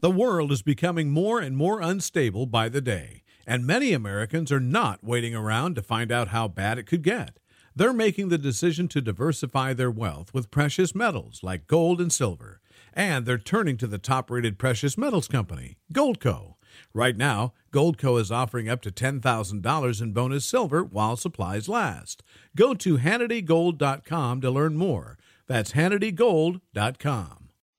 The world is becoming more and more unstable by the day, and many Americans are not waiting around to find out how bad it could get. They're making the decision to diversify their wealth with precious metals like gold and silver, and they're turning to the top rated precious metals company, Goldco. Right now, Goldco is offering up to $10,000 in bonus silver while supplies last. Go to HannityGold.com to learn more. That's HannityGold.com.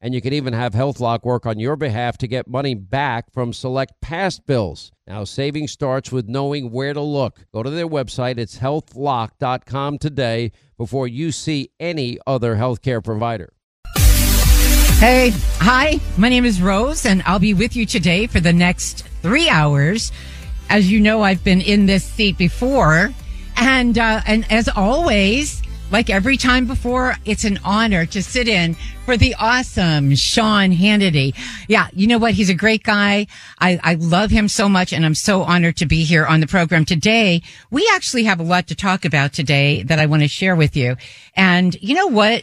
And you can even have HealthLock work on your behalf to get money back from select past bills. Now, saving starts with knowing where to look. Go to their website, it's healthlock.com today before you see any other healthcare provider. Hey, hi, my name is Rose, and I'll be with you today for the next three hours. As you know, I've been in this seat before, and uh, and as always, like every time before, it's an honor to sit in for the awesome Sean Hannity. Yeah, you know what? He's a great guy. I, I love him so much, and I'm so honored to be here on the program today. We actually have a lot to talk about today that I want to share with you. And you know what?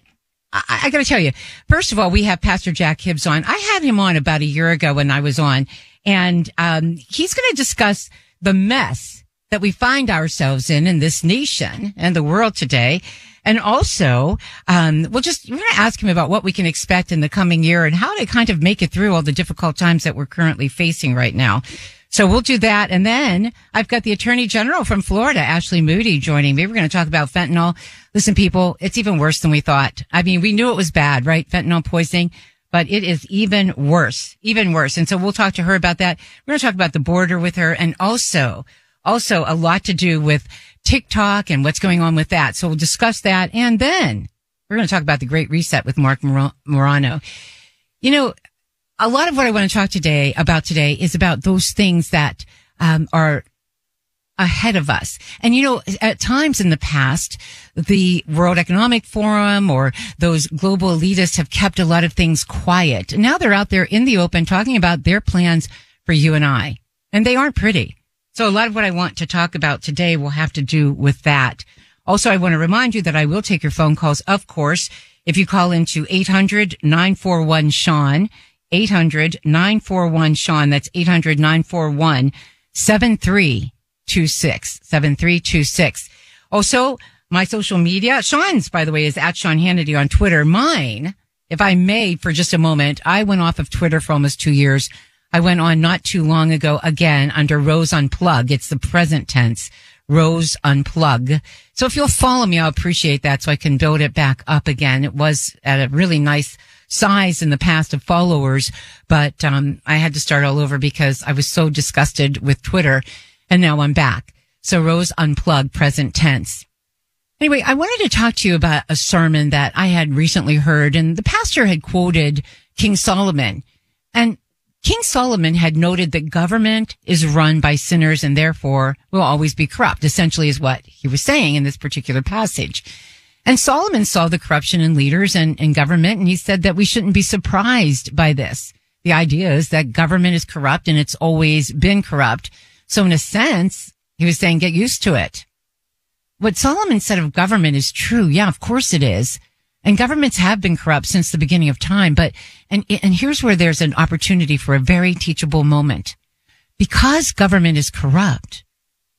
I, I got to tell you, first of all, we have Pastor Jack Hibbs on. I had him on about a year ago when I was on, and um, he's going to discuss the mess that we find ourselves in in this nation and the world today. And also, um, we'll just, we're going to ask him about what we can expect in the coming year and how to kind of make it through all the difficult times that we're currently facing right now. So we'll do that. And then I've got the attorney general from Florida, Ashley Moody joining me. We're going to talk about fentanyl. Listen, people, it's even worse than we thought. I mean, we knew it was bad, right? Fentanyl poisoning, but it is even worse, even worse. And so we'll talk to her about that. We're going to talk about the border with her and also, also a lot to do with TikTok and what's going on with that. So we'll discuss that. And then we're going to talk about the great reset with Marc Morano. You know, a lot of what I want to talk today about today is about those things that um, are ahead of us. And you know, at times in the past, the World Economic Forum or those global elitists have kept a lot of things quiet. Now they're out there in the open talking about their plans for you and I. And they aren't pretty. So a lot of what I want to talk about today will have to do with that. Also, I want to remind you that I will take your phone calls, of course, if you call into 800 941 Sean, 800 941 Sean. That's 800 941 7326, 7326. Also, my social media, Sean's, by the way, is at Sean Hannity on Twitter. Mine, if I may, for just a moment, I went off of Twitter for almost two years. I went on not too long ago again under Rose Unplug. It's the present tense. Rose Unplug. So if you'll follow me, I'll appreciate that so I can build it back up again. It was at a really nice size in the past of followers, but um, I had to start all over because I was so disgusted with Twitter, and now I'm back. So Rose Unplug, present tense. Anyway, I wanted to talk to you about a sermon that I had recently heard, and the pastor had quoted King Solomon. And King Solomon had noted that government is run by sinners and therefore will always be corrupt, essentially is what he was saying in this particular passage. And Solomon saw the corruption in leaders and in government, and he said that we shouldn't be surprised by this. The idea is that government is corrupt and it's always been corrupt. So in a sense, he was saying, get used to it. What Solomon said of government is true. Yeah, of course it is. And governments have been corrupt since the beginning of time, but, and, and here's where there's an opportunity for a very teachable moment. Because government is corrupt,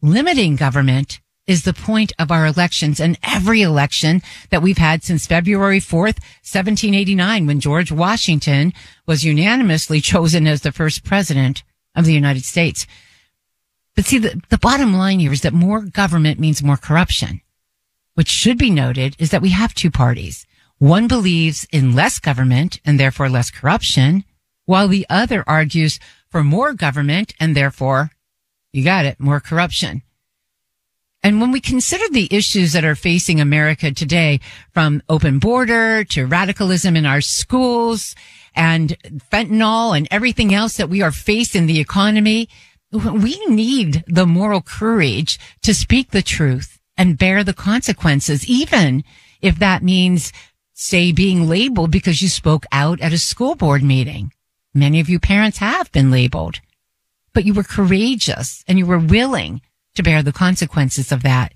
limiting government is the point of our elections and every election that we've had since February 4th, 1789, when George Washington was unanimously chosen as the first president of the United States. But see, the, the bottom line here is that more government means more corruption. What should be noted is that we have two parties. One believes in less government and therefore less corruption, while the other argues for more government and therefore, you got it, more corruption. And when we consider the issues that are facing America today, from open border to radicalism in our schools and fentanyl and everything else that we are facing the economy, we need the moral courage to speak the truth and bear the consequences, even if that means, say, being labeled because you spoke out at a school board meeting. Many of you parents have been labeled, but you were courageous and you were willing to bear the consequences of that.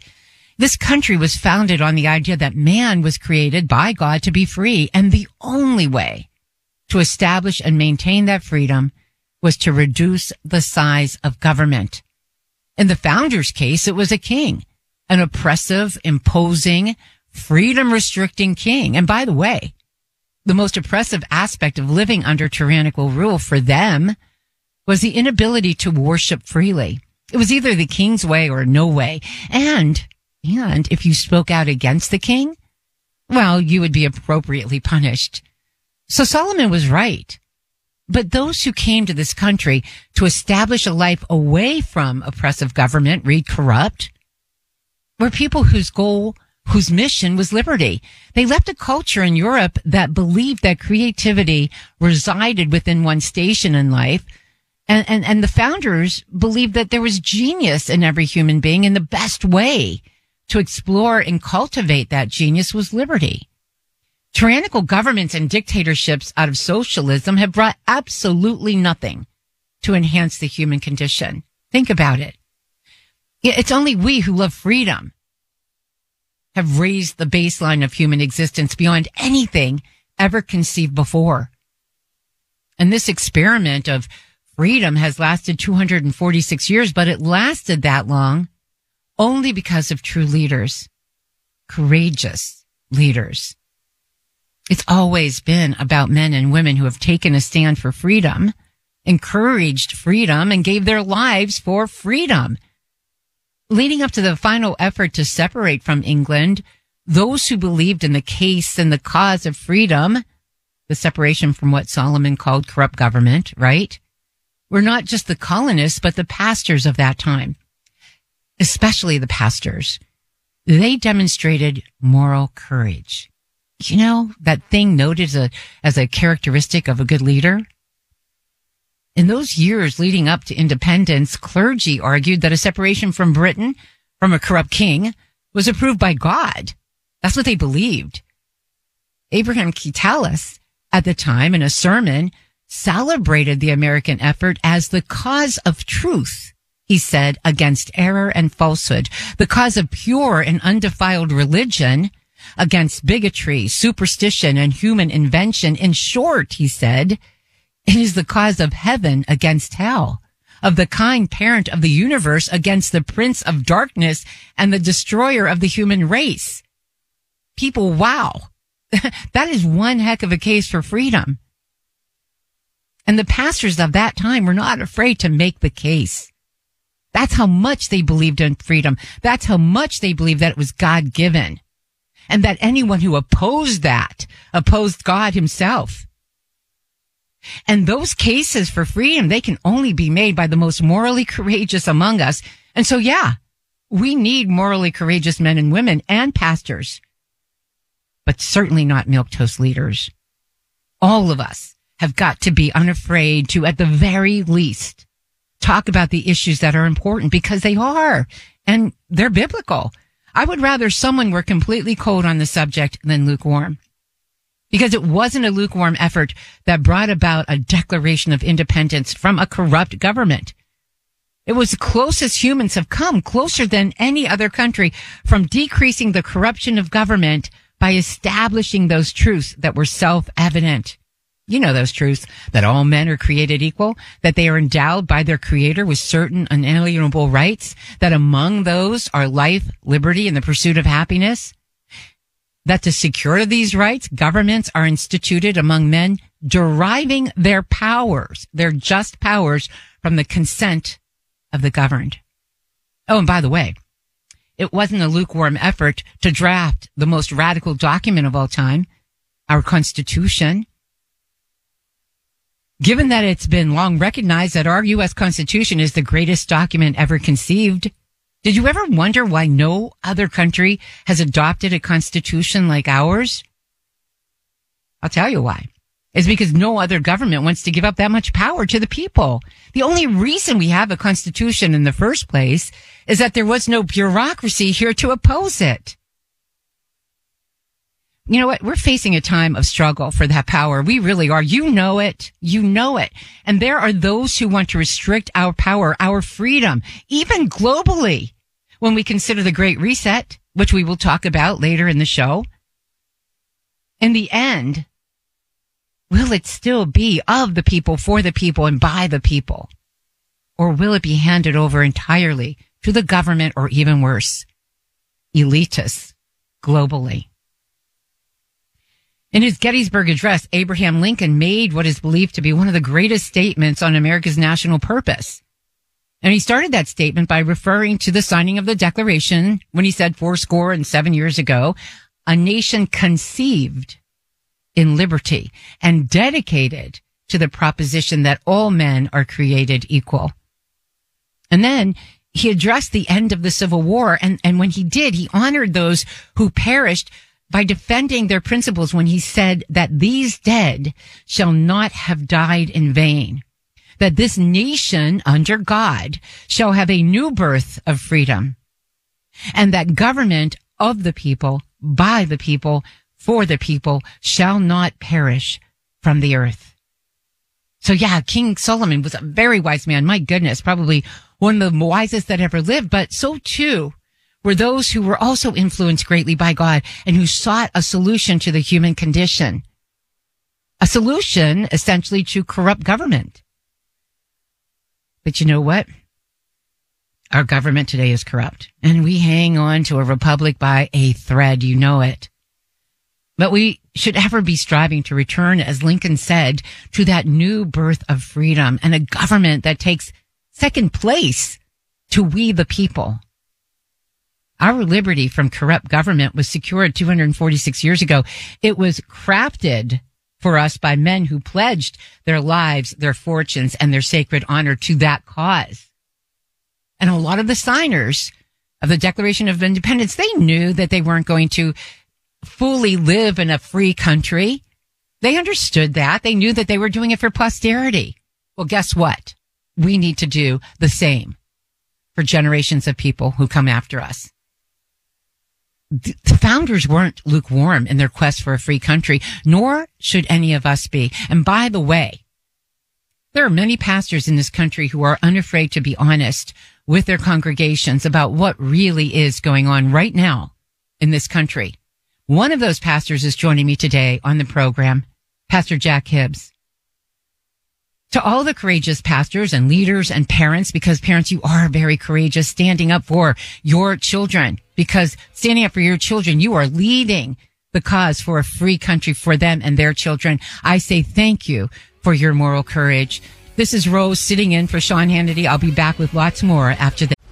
This country was founded on the idea that man was created by God to be free. And the only way to establish and maintain that freedom was to reduce the size of government. In the founder's case, it was a king, an oppressive, imposing, freedom restricting king. And by the way, the most oppressive aspect of living under tyrannical rule for them was the inability to worship freely. It was either the king's way or no way. And, and if you spoke out against the king, well, you would be appropriately punished. So Solomon was right. But those who came to this country to establish a life away from oppressive government, read corrupt, were people whose goal, whose mission was liberty. They left a culture in Europe that believed that creativity resided within one station in life and, and, and the founders believed that there was genius in every human being and the best way to explore and cultivate that genius was liberty. Tyrannical governments and dictatorships out of socialism have brought absolutely nothing to enhance the human condition. Think about it. It's only we who love freedom have raised the baseline of human existence beyond anything ever conceived before. And this experiment of freedom has lasted 246 years, but it lasted that long only because of true leaders, courageous leaders. It's always been about men and women who have taken a stand for freedom, encouraged freedom, and gave their lives for freedom. Leading up to the final effort to separate from England, those who believed in the case and the cause of freedom, the separation from what Solomon called corrupt government, right? were not just the colonists, but the pastors of that time, especially the pastors. They demonstrated moral courage. You know, that thing noted as a, as a characteristic of a good leader. In those years leading up to independence, clergy argued that a separation from Britain, from a corrupt king, was approved by God. That's what they believed. Abraham Keteltas, at the time, in a sermon, celebrated the American effort as the cause of truth. He said against error and falsehood, the cause of pure and undefiled religion against bigotry, superstition, and human invention. In short, he said, it is the cause of heaven against hell, of the kind parent of the universe against the prince of darkness and the destroyer of the human race. People, wow. that is one heck of a case for freedom. And the pastors of that time were not afraid to make the case. That's how much they believed in freedom. That's how much they believed that it was God given. And that anyone who opposed that opposed God himself. And those cases for freedom, they can only be made by the most morally courageous among us. And so, yeah, we need morally courageous men and women and pastors, but certainly not milquetoast leaders. All of us have got to be unafraid to, at the very least, talk about the issues that are important because they are and they're biblical. I would rather someone were completely cold on the subject than lukewarm because it wasn't a lukewarm effort that brought about a declaration of independence from a corrupt government. It was the closest humans have come, closer than any other country, from decreasing the corruption of government by establishing those truths that were self-evident. You know those truths that all men are created equal, that they are endowed by their creator with certain unalienable rights, that among those are life, liberty, and the pursuit of happiness. That to secure these rights, governments are instituted among men deriving their powers, their just powers from the consent of the governed. Oh, and by the way, it wasn't a lukewarm effort to draft the most radical document of all time, our Constitution. Given that it's been long recognized that our U.S. Constitution is the greatest document ever conceived, did you ever wonder why no other country has adopted a constitution like ours? I'll tell you why. It's because no other government wants to give up that much power to the people. The only reason we have a constitution in the first place is that there was no bureaucracy here to oppose it you know what? We're facing a time of struggle for that power. We really are. You know it. You know it. And there are those who want to restrict our power, our freedom, even globally when we consider the Great Reset, which we will talk about later in the show. In the end, will it still be of the people, for the people, and by the people? Or will it be handed over entirely to the government or even worse, elitists globally? In his Gettysburg Address, Abraham Lincoln made what is believed to be one of the greatest statements on America's national purpose. And he started that statement by referring to the signing of the Declaration when he said four score and seven years ago, a nation conceived in liberty and dedicated to the proposition that all men are created equal. And then he addressed the end of the Civil War. And, and when he did, he honored those who perished by defending their principles when he said that these dead shall not have died in vain, that this nation under God shall have a new birth of freedom, and that government of the people, by the people, for the people shall not perish from the earth. So yeah, King Solomon was a very wise man. My goodness, probably one of the wisest that ever lived, but so too were those who were also influenced greatly by God and who sought a solution to the human condition. A solution essentially to corrupt government. But you know what? Our government today is corrupt and we hang on to a republic by a thread. You know it. But we should ever be striving to return, as Lincoln said, to that new birth of freedom and a government that takes second place to we the people. Our liberty from corrupt government was secured 246 years ago. It was crafted for us by men who pledged their lives, their fortunes, and their sacred honor to that cause. And a lot of the signers of the Declaration of Independence, they knew that they weren't going to fully live in a free country. They understood that. They knew that they were doing it for posterity. Well, guess what? We need to do the same for generations of people who come after us the founders weren't lukewarm in their quest for a free country, nor should any of us be. And by the way, there are many pastors in this country who are unafraid to be honest with their congregations about what really is going on right now in this country. One of those pastors is joining me today on the program, Pastor Jack Hibbs to all the courageous pastors and leaders and parents, because parents, you are very courageous standing up for your children, because standing up for your children, you are leading the cause for a free country for them and their children. I say thank you for your moral courage. This is Rose sitting in for Sean Hannity. I'll be back with lots more after this.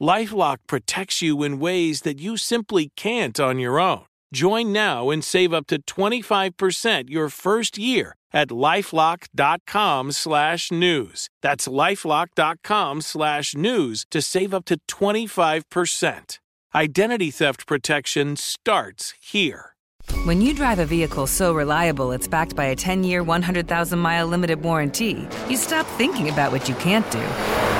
Lifelock protects you in ways that you simply can't on your own. Join now and save up to 25% your first year at lifelock.com slash news. That's lifelock.com slash news to save up to 25%. Identity theft protection starts here. When you drive a vehicle so reliable it's backed by a 10 year, 100,000 mile limited warranty, you stop thinking about what you can't do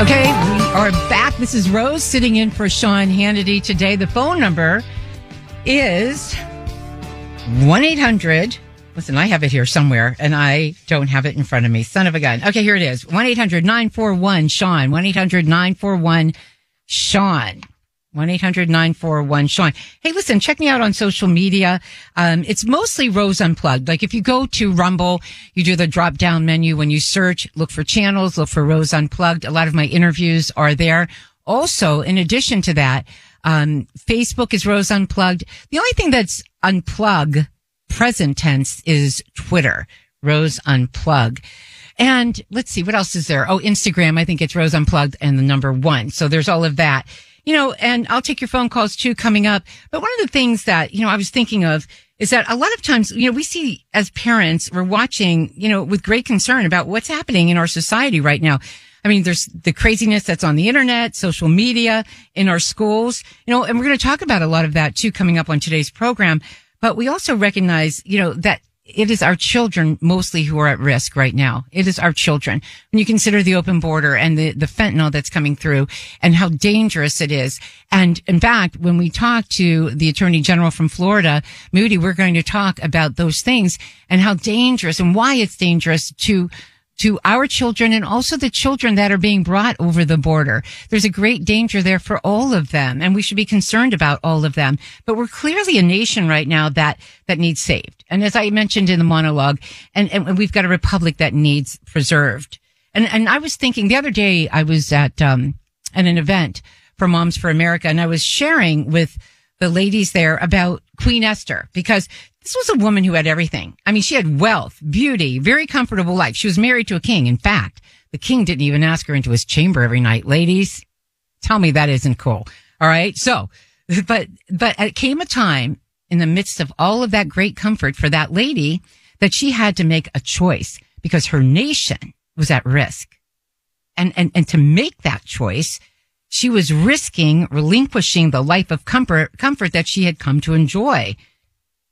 Okay, we are back. This is Rose sitting in for Sean Hannity today. The phone number is 1 800. Listen, I have it here somewhere and I don't have it in front of me. Son of a gun. Okay, here it is 1 800 941 Sean. 1 800 941 Sean. 1-800-941-SEAN. Hey, listen, check me out on social media. Um, it's mostly Rose Unplugged. Like if you go to Rumble, you do the drop down menu when you search, look for channels, look for Rose Unplugged. A lot of my interviews are there. Also, in addition to that, um, Facebook is Rose Unplugged. The only thing that's unplug present tense is Twitter, Rose Unplug. And let's see, what else is there? Oh, Instagram. I think it's Rose Unplugged and the number one. So there's all of that you know, and I'll take your phone calls too coming up. But one of the things that, you know, I was thinking of, is that a lot of times, you know, we see as parents, we're watching, you know, with great concern about what's happening in our society right now. I mean, there's the craziness that's on the internet, social media, in our schools, you know, and we're going to talk about a lot of that too coming up on today's program. But we also recognize, you know, that it is our children mostly who are at risk right now. It is our children. When you consider the open border and the, the fentanyl that's coming through and how dangerous it is. And in fact, when we talk to the attorney general from Florida, Moody, we're going to talk about those things and how dangerous and why it's dangerous to to our children and also the children that are being brought over the border. There's a great danger there for all of them and we should be concerned about all of them. But we're clearly a nation right now that, that needs saved. And as I mentioned in the monologue, and, and we've got a republic that needs preserved. And, and I was thinking the other day I was at, um, at an event for Moms for America and I was sharing with the ladies there about Queen Esther because this was a woman who had everything. I mean, she had wealth, beauty, very comfortable life. She was married to a king. In fact, the king didn't even ask her into his chamber every night. Ladies, tell me that isn't cool. All right. So, but, but it came a time in the midst of all of that great comfort for that lady that she had to make a choice because her nation was at risk. And, and, and to make that choice, she was risking relinquishing the life of comfort, comfort that she had come to enjoy.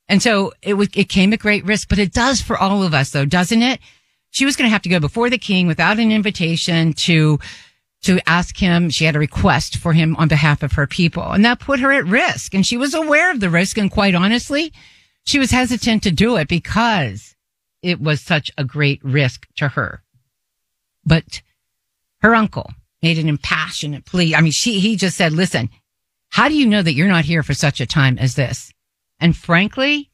And so it was, it came at great risk, but it does for all of us though, doesn't it? She was going to have to go before the king without an invitation to, to ask him. She had a request for him on behalf of her people and that put her at risk. And she was aware of the risk. And quite honestly, she was hesitant to do it because it was such a great risk to her. But her uncle made an impassionate plea. I mean, she, he just said, listen, how do you know that you're not here for such a time as this? And frankly,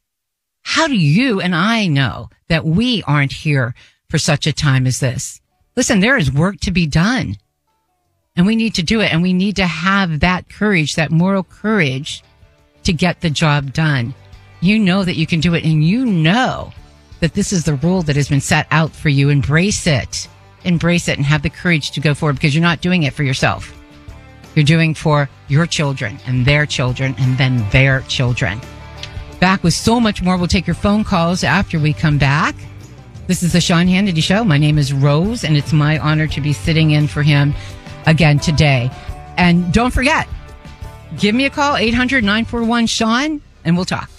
how do you and I know that we aren't here for such a time as this? Listen, there is work to be done and we need to do it. And we need to have that courage, that moral courage to get the job done. You know that you can do it and you know that this is the rule that has been set out for you. Embrace it. Embrace it and have the courage to go forward because you're not doing it for yourself. You're doing for your children and their children and then their children. Back with so much more. We'll take your phone calls after we come back. This is the Sean Hannity Show. My name is Rose, and it's my honor to be sitting in for him again today. And don't forget, give me a call, 800 941 Sean, and we'll talk.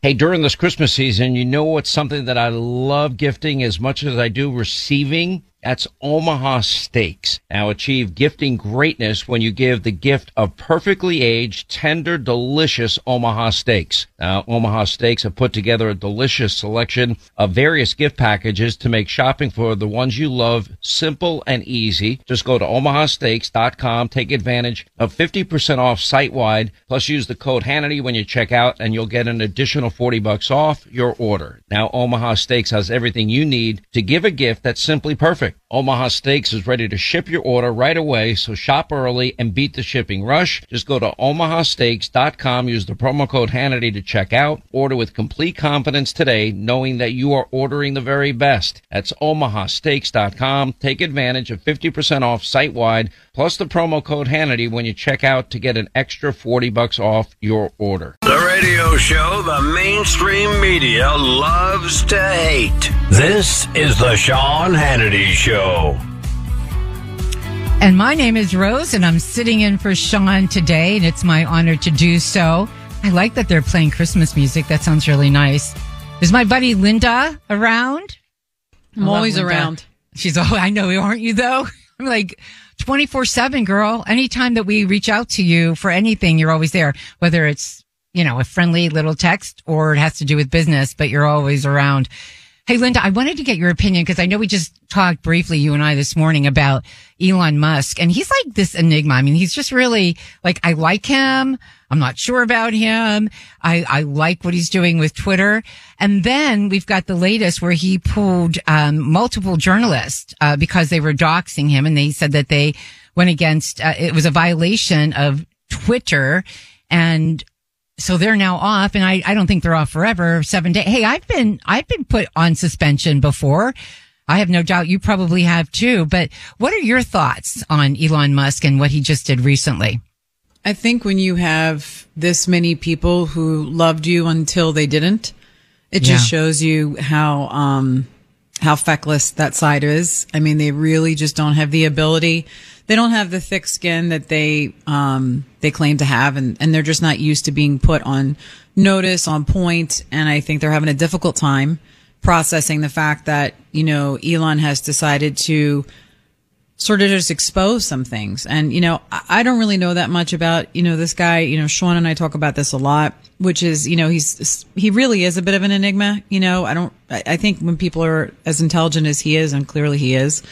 Hey, during this Christmas season, you know what's something that I love gifting as much as I do receiving? That's Omaha Steaks. Now achieve gifting greatness when you give the gift of perfectly aged, tender, delicious Omaha Steaks. Now, Omaha Steaks have put together a delicious selection of various gift packages to make shopping for the ones you love simple and easy. Just go to omahasteaks.com, take advantage of 50% off site wide, plus use the code Hannity when you check out and you'll get an additional 40 bucks off your order. Now, Omaha Steaks has everything you need to give a gift that's simply perfect. Omaha Steaks is ready to ship your order right away, so shop early and beat the shipping rush. Just go to omahasteaks.com, use the promo code Hannity to check out. Order with complete confidence today, knowing that you are ordering the very best. That's omahasteaks.com. Take advantage of 50% off site wide, plus the promo code Hannity when you check out to get an extra 40 bucks off your order. The radio show the mainstream media loves to hate. This is the Sean Hannity Show. And my name is Rose, and I'm sitting in for Sean today, and it's my honor to do so. I like that they're playing Christmas music. That sounds really nice. Is my buddy Linda around? I'm always around. She's oh, I know, aren't you though? I'm like 24 seven, girl. Anytime that we reach out to you for anything, you're always there, whether it's, you know, a friendly little text or it has to do with business, but you're always around. Hey, Linda, I wanted to get your opinion because I know we just talked briefly, you and I this morning about Elon Musk and he's like this enigma. I mean, he's just really like, I like him. I'm not sure about him. I, I like what he's doing with Twitter. And then we've got the latest where he pulled, um, multiple journalists, uh, because they were doxing him and they said that they went against, uh, it was a violation of Twitter and so they're now off and I, I don't think they're off forever seven days hey i've been i've been put on suspension before i have no doubt you probably have too but what are your thoughts on elon musk and what he just did recently I think when you have this many people who loved you until they didn't, it just Yeah. shows you how um how feckless that side is. I mean, they really just don't have the ability. They don't have the thick skin that they um they claim to have and and they're just not used to being put on notice, on point. point, and I think they're having a difficult time processing the fact that, you know, Elon has decided to sort of just expose some things. And, you know, I don't really know that much about, you know, this guy, you know, Sean and I talk about this a lot, which is, you know, he's, he really is a bit of an enigma. You know, I don't, I I think when people are as intelligent as he is, and clearly he is,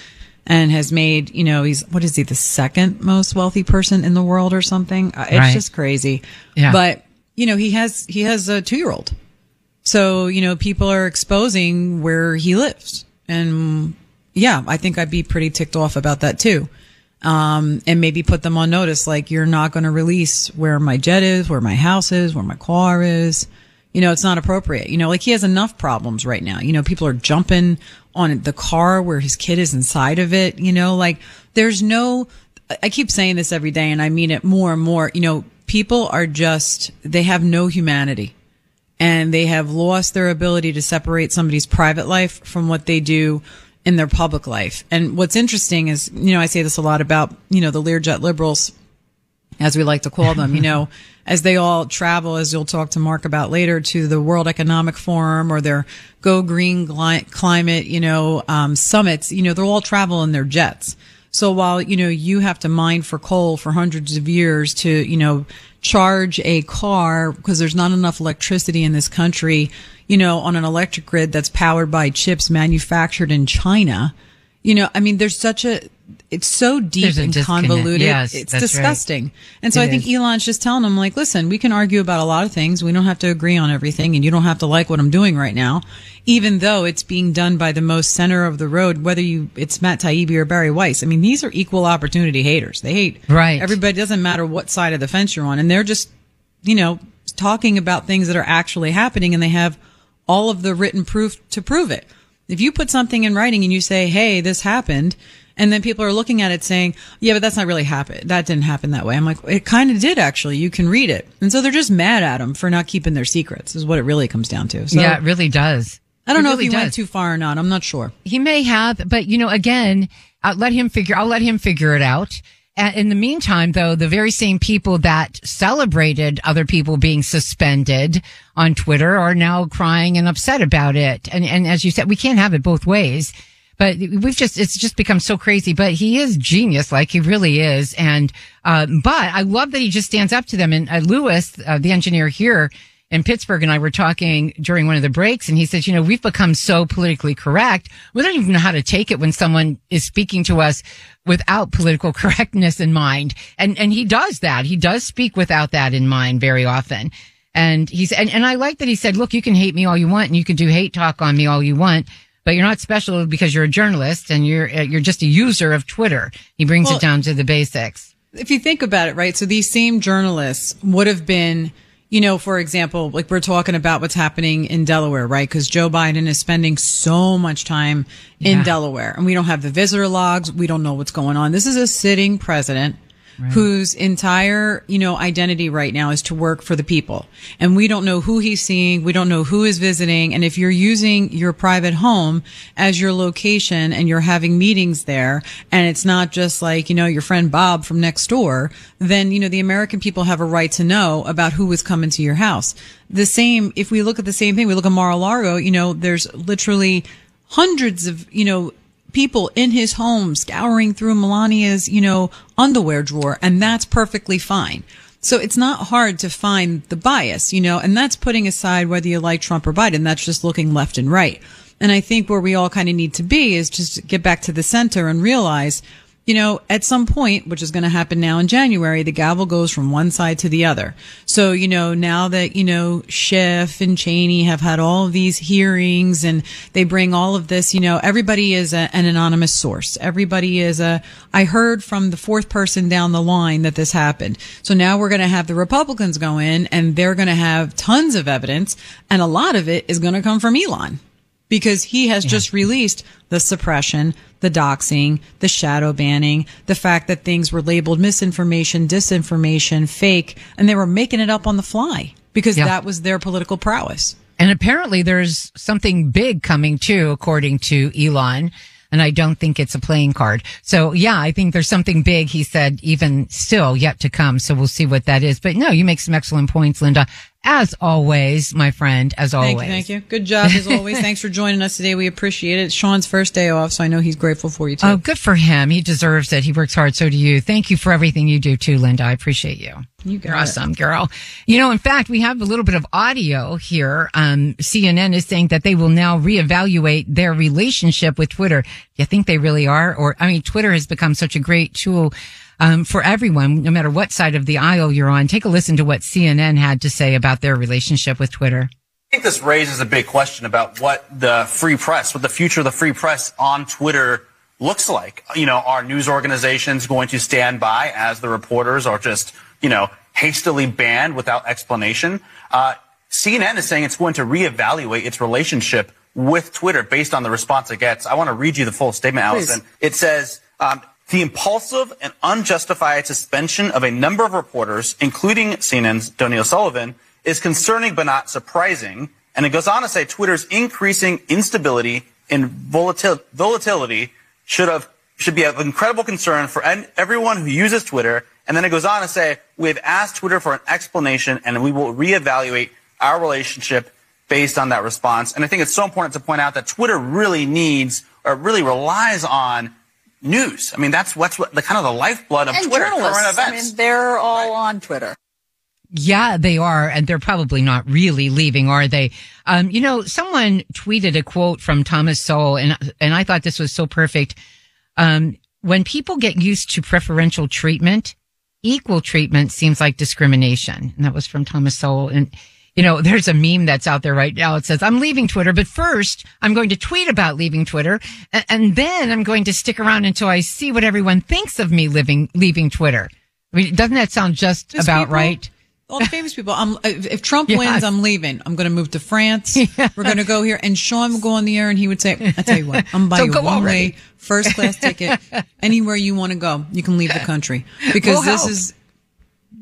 and has made, you know, he's, what is he, the second most wealthy person in the world or something? Uh, It's Right. just crazy. Yeah. But, you know, he has, he has a two year old. So, you know, people are exposing where he lives. And yeah, I think I'd be pretty ticked off about that too. Um, and maybe put them on notice, like you're not going to release where my jet is, where my house is, where my car is. You know, it's not appropriate. You know, like he has enough problems right now. You know, people are jumping on the car where his kid is inside of it. You know, like there's no, I keep saying this every day and I mean it more and more. You know, people are just, they have no humanity and they have lost their ability to separate somebody's private life from what they do in their public life. And what's interesting is, you know, I say this a lot about, you know, the Learjet liberals, as we like to call them, you know, as they all travel, as you'll talk to Mark about later, to the World Economic Forum or their Go Green Climate, you know, um, summits, you know, they'll all travel in their jets. So while, you know, you have to mine for coal for hundreds of years to, you know, charge a car because there's not enough electricity in this country, you know, on an electric grid that's powered by chips manufactured in China. You know, I mean, there's such a, it's so deep and disconnect. convoluted. Yes, it's that's right. disgusting. And so It I think is. Elon's just telling them, like, listen, we can argue about a lot of things. We don't have to agree on everything, and you don't have to like what I'm doing right now, even though it's being done by the most center of the road, whether you it's Matt Taibbi or Bari Weiss. I mean, these are equal opportunity haters. They hate Right. Everybody doesn't matter what side of the fence you're on, and they're just, you know, talking about things that are actually happening, and they have all of the written proof to prove it. If you put something in writing and you say, "Hey, this happened," and then people are looking at it saying, "Yeah, but that's not really happen. That didn't happen that way." I'm like, "It kind of did actually. You can read it." And so they're just mad at him for not keeping their secrets. Is what it really comes down to. So yeah, it really does. I don't It know really if he went too far or not. I'm not sure. He may have, but you know, again, uh, let him figure. I'll let him figure it out. In the meantime, though, the very same people that celebrated other people being suspended on Twitter are now crying and upset about it. And and as you said, we can't have it both ways. But we've just, it's just become so crazy. But he is genius, like he really is. And, uh, but I love that he just stands up to them. And uh, Lewis, uh, the engineer here, in Pittsburgh and I were talking during one of the breaks and he says, you know, we've become so politically correct. We don't even know how to take it when someone is speaking to us without political correctness in mind. And, and he does that. He does speak without that in mind very often. And he's, and, and I like that he said, look, you can hate me all you want and you can do hate talk on me all you want. But you're not special because you're a journalist and you're uh, you're just a user of Twitter. He brings Well- it down to the basics. if you think about it, right? So these same journalists would have been, you know, for example, like we're talking about what's happening in Delaware, right? Because Joe Biden is spending so much time in Yeah. Delaware and we don't have the visitor logs. We don't know what's going on. This is a sitting president whose entire, you know, identity right now is to work for the people. And we don't know who he's seeing. We don't know who is visiting. And if you're using your private home as your location and you're having meetings there and it's not just like, you know, your friend Bob from next door, then, you know, the American people have a right to know about who is coming to your house. The same, if we look at the same thing, we look at Mar-a-Lago, you know, there's literally hundreds of, you know, people in his home scouring through Melania's, you know, underwear drawer, and that's perfectly fine. So it's not hard to find the bias, you know, and that's putting aside whether you like Trump or Biden. That's just looking left and right. And I think where we all kind of need to be is just get back to the center and realize, you know, at some point, which is going to happen now in January, the gavel goes from one side to the other. So, you know, now that, you know, Schiff and Cheney have had all of these hearings and they bring all of this, you know, everybody is a, an anonymous source. Everybody is a, I heard from the fourth person down the line that this happened. So now we're going to have the Republicans go in and they're going to have tons of evidence and a lot of it is going to come from Elon because he has just released the suppression, the doxing, the shadow banning, the fact that things were labeled misinformation, disinformation, fake, and they were making it up on the fly because Yeah. that was their political prowess. And apparently there's something big coming too, according to Elon. And I don't think it's a playing card. So yeah, I think there's something big, he said, even still yet to come. So we'll see what that is. But no, you make some excellent points, Linda. As always, my friend, as always. Thank you, thank you. Good job as always. Thanks for joining us today. We appreciate it. It's Sean's first day off, so I know he's grateful for you too. Oh, good for him. He deserves it. He works hard. So do you. Thank you for everything you do too, Linda. I appreciate you. You it. awesome, girl. You know, in fact, we have a little bit of audio here. Um, CNN is saying that they will now reevaluate their relationship with Twitter. You think they really are? Or, I mean, Twitter has become such a great tool. Um, for everyone, no matter what side of the aisle you're on, take a listen to what CNN had to say about their relationship with Twitter. I think this raises a big question about what the free press, what the future of the free press on Twitter looks like. You know, are news organizations going to stand by as the reporters are just, you know, hastily banned without explanation? Uh, CNN is saying it's going to reevaluate its relationship with Twitter based on the response it gets. I want to read you the full statement, Please. Allison. It says, um, the impulsive and unjustified suspension of a number of reporters, including CNN's Donie Sullivan, is concerning but not surprising. And it goes on to say Twitter's increasing instability and volatil- volatility should have should be of incredible concern for en- everyone who uses Twitter. And then it goes on to say we have asked Twitter for an explanation, and we will reevaluate our relationship based on that response. And I think it's so important to point out that Twitter really needs or really relies on news. I mean, that's what's what the kind of the lifeblood of and Twitter, journalists. current I events. mean, they're all on Twitter. Yeah, they are. And they're probably not really leaving, are they? Um, you know, someone tweeted a quote from Thomas Sowell and, and I thought this was so perfect. Um, when people get used to preferential treatment, equal treatment seems like discrimination. And that was from Thomas Sowell. And, you know, there's a meme that's out there right now. It says, I'm leaving Twitter, but first I'm going to tweet about leaving Twitter. And, and then I'm going to stick around until I see what everyone thinks of me living, leaving Twitter. I mean, doesn't that sound just about people- right? All the famous people. I'm, if Trump Yes. wins, I'm leaving. I'm going to move to France. We're going to go here. And Sean would go on the air and he would say, I tell you what, I'm buy So you a one way, first class ticket anywhere you want to go. You can leave the country because We'll this help. is,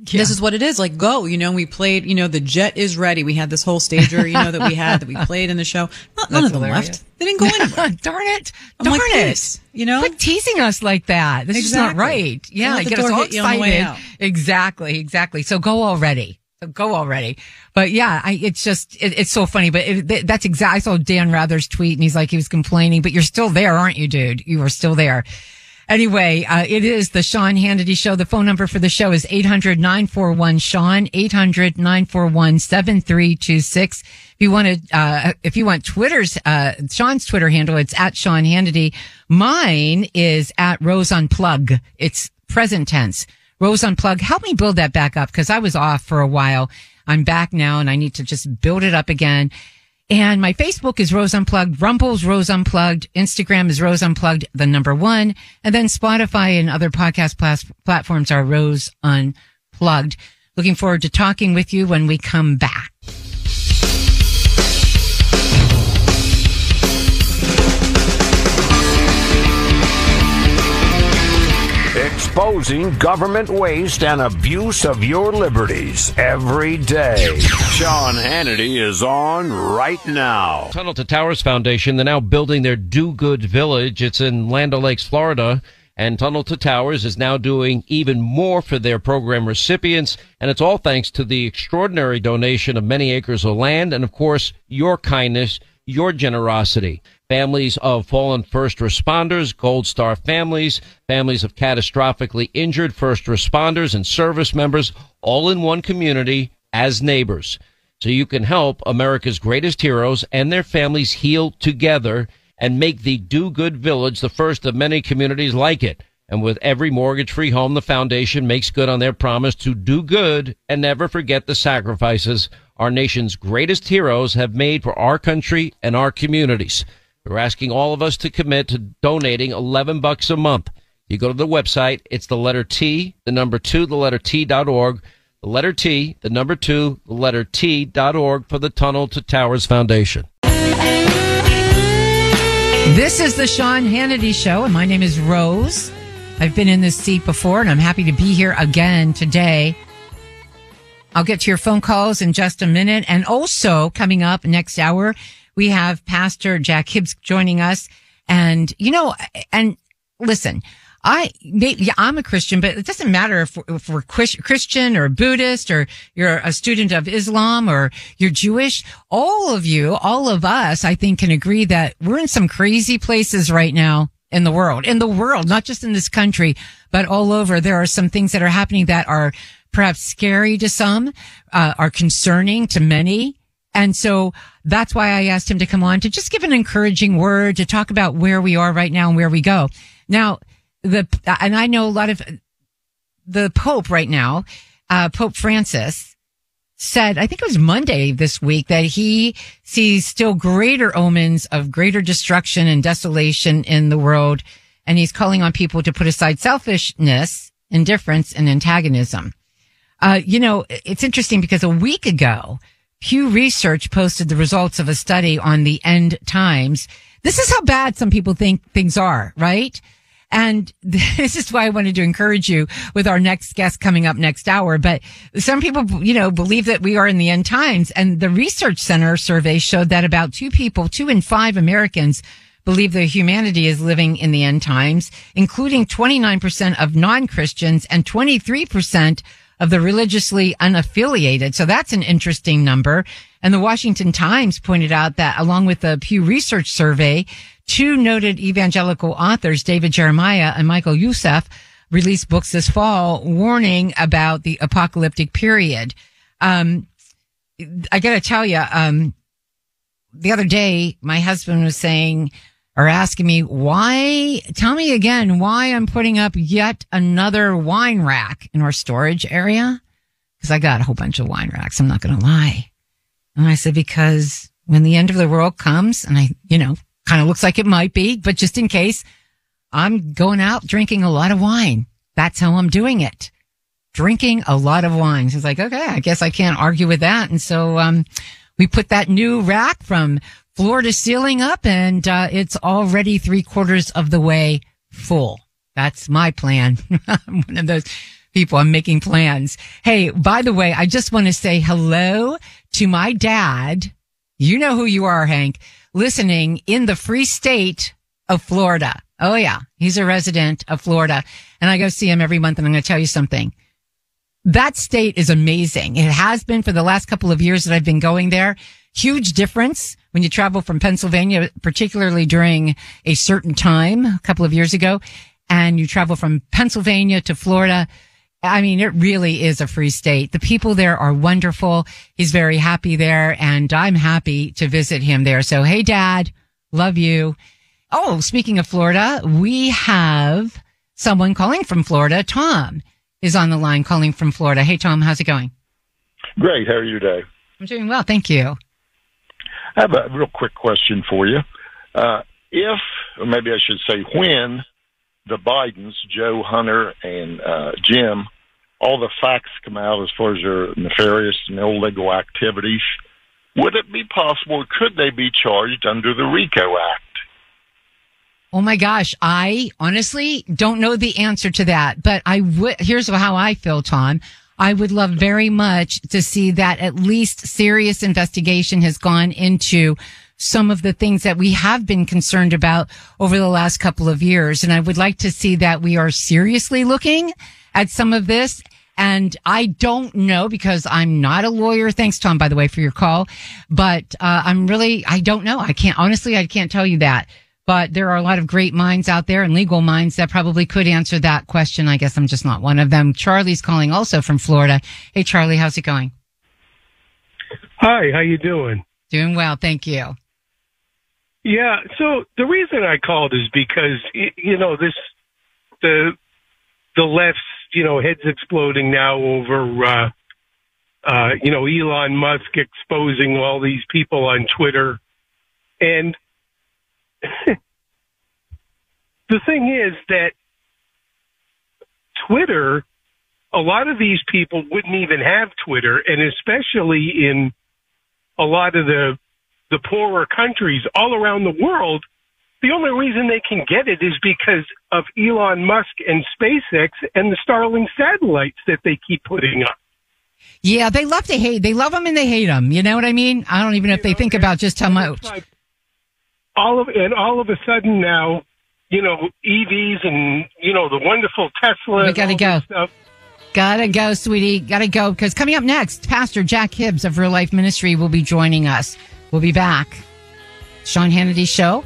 this is what it is. Like go, you know, we played, you know, the jet is ready. We had this whole stager, you know, that we had that we played in the show. Not, none of them hilarious. left. They didn't go anywhere. Darn it. I'm Darn like, it. you know? Quit teasing us like that. This is not right. Yeah, get us all hit you on the way excited. Exactly, exactly. So go already. Go already. But yeah, I, it's just, it, it's so funny. But it, th- that's exactly, I saw Dan Rather's tweet and he's like, he was complaining, but you're still there, aren't you, dude? You are still there. Anyway, uh, it is the Sean Hannity Show. The phone number for the show is 800-941-SEAN, 800-941-7326. If you want to, uh, if you want Twitter's, uh, Sean's Twitter handle, it's at Sean Hannity. Mine is at Rose Unplug. It's present tense. Rose Unplug. Help me build that back up because I was off for a while. I'm back now and I need to just build it up again. And my Facebook is Rose Unplugged, Rumble's Rose Unplugged, Instagram is Rose Unplugged, the number one, and then Spotify and other podcast platforms are Rose Unplugged. Looking forward to talking with you when we come back. Exposing government waste and abuse of your liberties every day. Sean Hannity is on right now. Tunnel to Towers Foundation, they're now building their Do Good Village. It's in Land O'Lakes, Florida. And Tunnel to Towers is now doing even more for their program recipients. And it's all thanks to the extraordinary donation of many acres of land and, of course, your kindness, your generosity. Families of fallen first responders, Gold Star families, families of catastrophically injured first responders and service members, all in one community as neighbors so you can help America's greatest heroes and their families heal together and make the Do Good Village the first of many communities like it. And with every mortgage free home, the foundation makes good on their promise to do good and never forget the sacrifices our nation's greatest heroes have made for our country and our communities. We're asking all of us to commit to donating 11 bucks a month. You go to the website, it's the letter T, the number two, the letter T dot org, the letter T, the number two, the letter T dot org for the Tunnel to Towers Foundation. This is the Sean Hannity Show, and my name is Rose. I've been in this seat before, and I'm happy to be here again today. I'll get to your phone calls in just a minute. And also, coming up next hour, we have Pastor Jack Hibbs joining us. And, you know, and listen, I, yeah, I'm a Christian, but it doesn't matter if, if we're Christian or Buddhist or you're a student of Islam or you're Jewish. All of you, all of us, I think can agree that we're in some crazy places right now in the world, in the world, not just in this country, but all over. There are some things that are happening that are perhaps scary to some, uh, are concerning to many. And so that's why I asked him to come on to just give an encouraging word to talk about where we are right now and where we go. Now, the, and I know a lot of the Pope right now, uh, Pope Francis said, I think it was Monday this week that he sees still greater omens of greater destruction and desolation in the world. And he's calling on people to put aside selfishness, indifference, and antagonism. Uh, you know, it's interesting because a week ago, Pew Research posted the results of a study on the end times. This is how bad some people think things are, right? And this is why I wanted to encourage you with our next guest coming up next hour. But some people, you know, believe that we are in the end times. And the Research Center survey showed that about two people, two in five Americans believe that humanity is living in the end times, including 29% of non-Christians and 23% of the religiously unaffiliated. So that's an interesting number. And the Washington Times pointed out that along with the Pew Research survey, two noted evangelical authors, David Jeremiah and Michael Youssef, released books this fall warning about the apocalyptic period. Um, I gotta tell you, um, the other day, my husband was saying, or asking me why, tell me again why I'm putting up yet another wine rack in our storage area. Cause I got a whole bunch of wine racks. I'm not going to lie. And I said, because when the end of the world comes and I, you know, kind of looks like it might be, but just in case I'm going out drinking a lot of wine. That's how I'm doing it. Drinking a lot of wine. He's like, okay, I guess I can't argue with that. And so, um, we put that new rack from to ceiling up and uh, it's already three quarters of the way full. That's my plan. I'm one of those people. I'm making plans. Hey, by the way, I just want to say hello to my dad. You know who you are, Hank, listening in the free state of Florida. Oh yeah. He's a resident of Florida and I go see him every month and I'm going to tell you something. That state is amazing. It has been for the last couple of years that I've been going there. Huge difference when you travel from Pennsylvania, particularly during a certain time a couple of years ago, and you travel from Pennsylvania to Florida. I mean, it really is a free state. The people there are wonderful. He's very happy there and I'm happy to visit him there. So, hey, dad, love you. Oh, speaking of Florida, we have someone calling from Florida. Tom is on the line calling from Florida. Hey, Tom, how's it going? Great. How are you today? I'm doing well. Thank you. I have a real quick question for you. Uh, if, or maybe I should say when, the Bidens, Joe Hunter and uh, Jim, all the facts come out as far as their nefarious and illegal activities, would it be possible, could they be charged under the RICO Act? Oh my gosh. I honestly don't know the answer to that, but I would, here's how I feel, Tom. I would love very much to see that at least serious investigation has gone into some of the things that we have been concerned about over the last couple of years. And I would like to see that we are seriously looking at some of this. And I don't know because I'm not a lawyer. Thanks, Tom, by the way, for your call. But uh, I'm really, I don't know. I can't, honestly, I can't tell you that. But there are a lot of great minds out there and legal minds that probably could answer that question. I guess I'm just not one of them. Charlie's calling also from Florida. Hey, Charlie, how's it going? Hi, how you doing? Doing well, thank you. Yeah, so the reason I called is because you know this the the left's you know heads exploding now over uh uh you know Elon Musk exposing all these people on Twitter and the thing is that Twitter a lot of these people wouldn't even have Twitter and especially in a lot of the the poorer countries all around the world, the only reason they can get it is because of Elon Musk and SpaceX and the Starlink satellites that they keep putting up. Yeah, they love to hate. They love them and they hate them. You know what I mean? I don't even know if they think about just how much. Like all of and all of a sudden now, you know, EVs and you know the wonderful Tesla. We gotta go. Stuff. Gotta go, sweetie. Gotta go. Because coming up next, Pastor Jack Hibbs of Real Life Ministry will be joining us. We'll be back. Sean Hannity Show.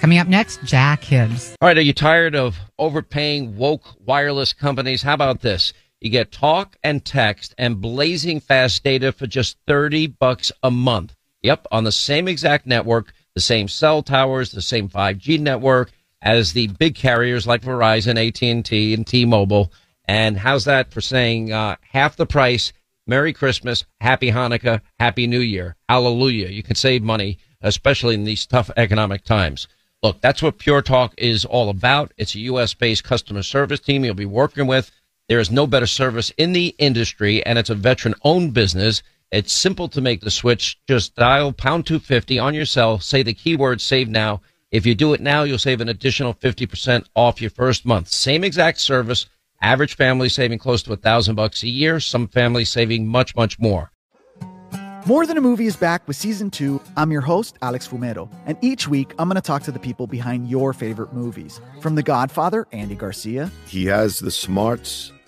Coming up next, Jack Hibbs. All right, are you tired of overpaying woke wireless companies? How about this? You get talk and text and blazing fast data for just 30 bucks a month. Yep, on the same exact network, the same cell towers, the same 5G network as the big carriers like Verizon, AT&T, and T-Mobile. And how's that for saying uh, half the price? Merry Christmas, Happy Hanukkah, Happy New Year, Hallelujah. You can save money, especially in these tough economic times. Look, that's what Pure Talk is all about. It's a U.S. based customer service team you'll be working with. There is no better service in the industry, and it's a veteran owned business. It's simple to make the switch. Just dial pound 250 on your cell, say the keyword save now. If you do it now, you'll save an additional 50% off your first month. Same exact service. Average family saving close to a thousand bucks a year. Some families saving much, much more. More Than a Movie is back with season two. I'm your host, Alex Fumero, and each week I'm going to talk to the people behind your favorite movies. From The Godfather, Andy Garcia, He has the smarts